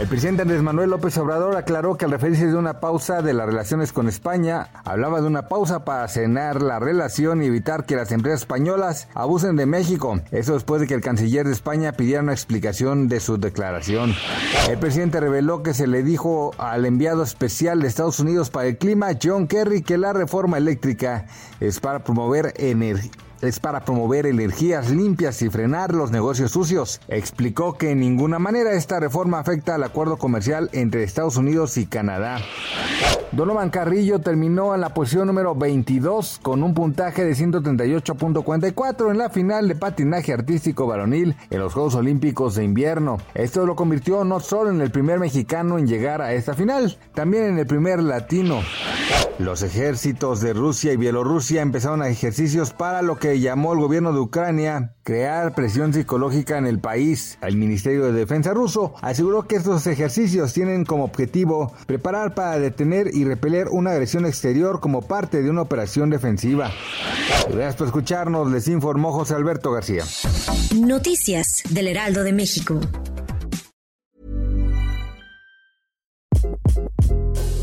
El presidente Andrés Manuel López Obrador aclaró que al referirse de una pausa de las relaciones con España, hablaba de una pausa para cenar la relación y evitar que las empresas españolas abusen de México. Eso después de que el canciller de España pidiera una explicación de su declaración. El presidente reveló que se le dijo al enviado especial de Estados Unidos para el clima, John Kerry, que la reforma eléctrica es para promover energía es para promover energías limpias y frenar los negocios sucios. Explicó que en ninguna manera esta reforma afecta al acuerdo comercial entre Estados Unidos y Canadá. Donovan Carrillo terminó en la posición número 22 con un puntaje de 138.44 en la final de patinaje artístico varonil en los Juegos Olímpicos de Invierno. Esto lo convirtió no solo en el primer mexicano en llegar a esta final, también en el primer latino. Los ejércitos de Rusia y Bielorrusia empezaron a ejercicios para lo que llamó el gobierno de Ucrania crear presión psicológica en el país. El Ministerio de Defensa ruso aseguró que estos ejercicios tienen como objetivo preparar para detener y repeler una agresión exterior como parte de una operación defensiva. Gracias por escucharnos, les informó José Alberto García. Noticias del Heraldo de México.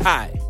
Hi,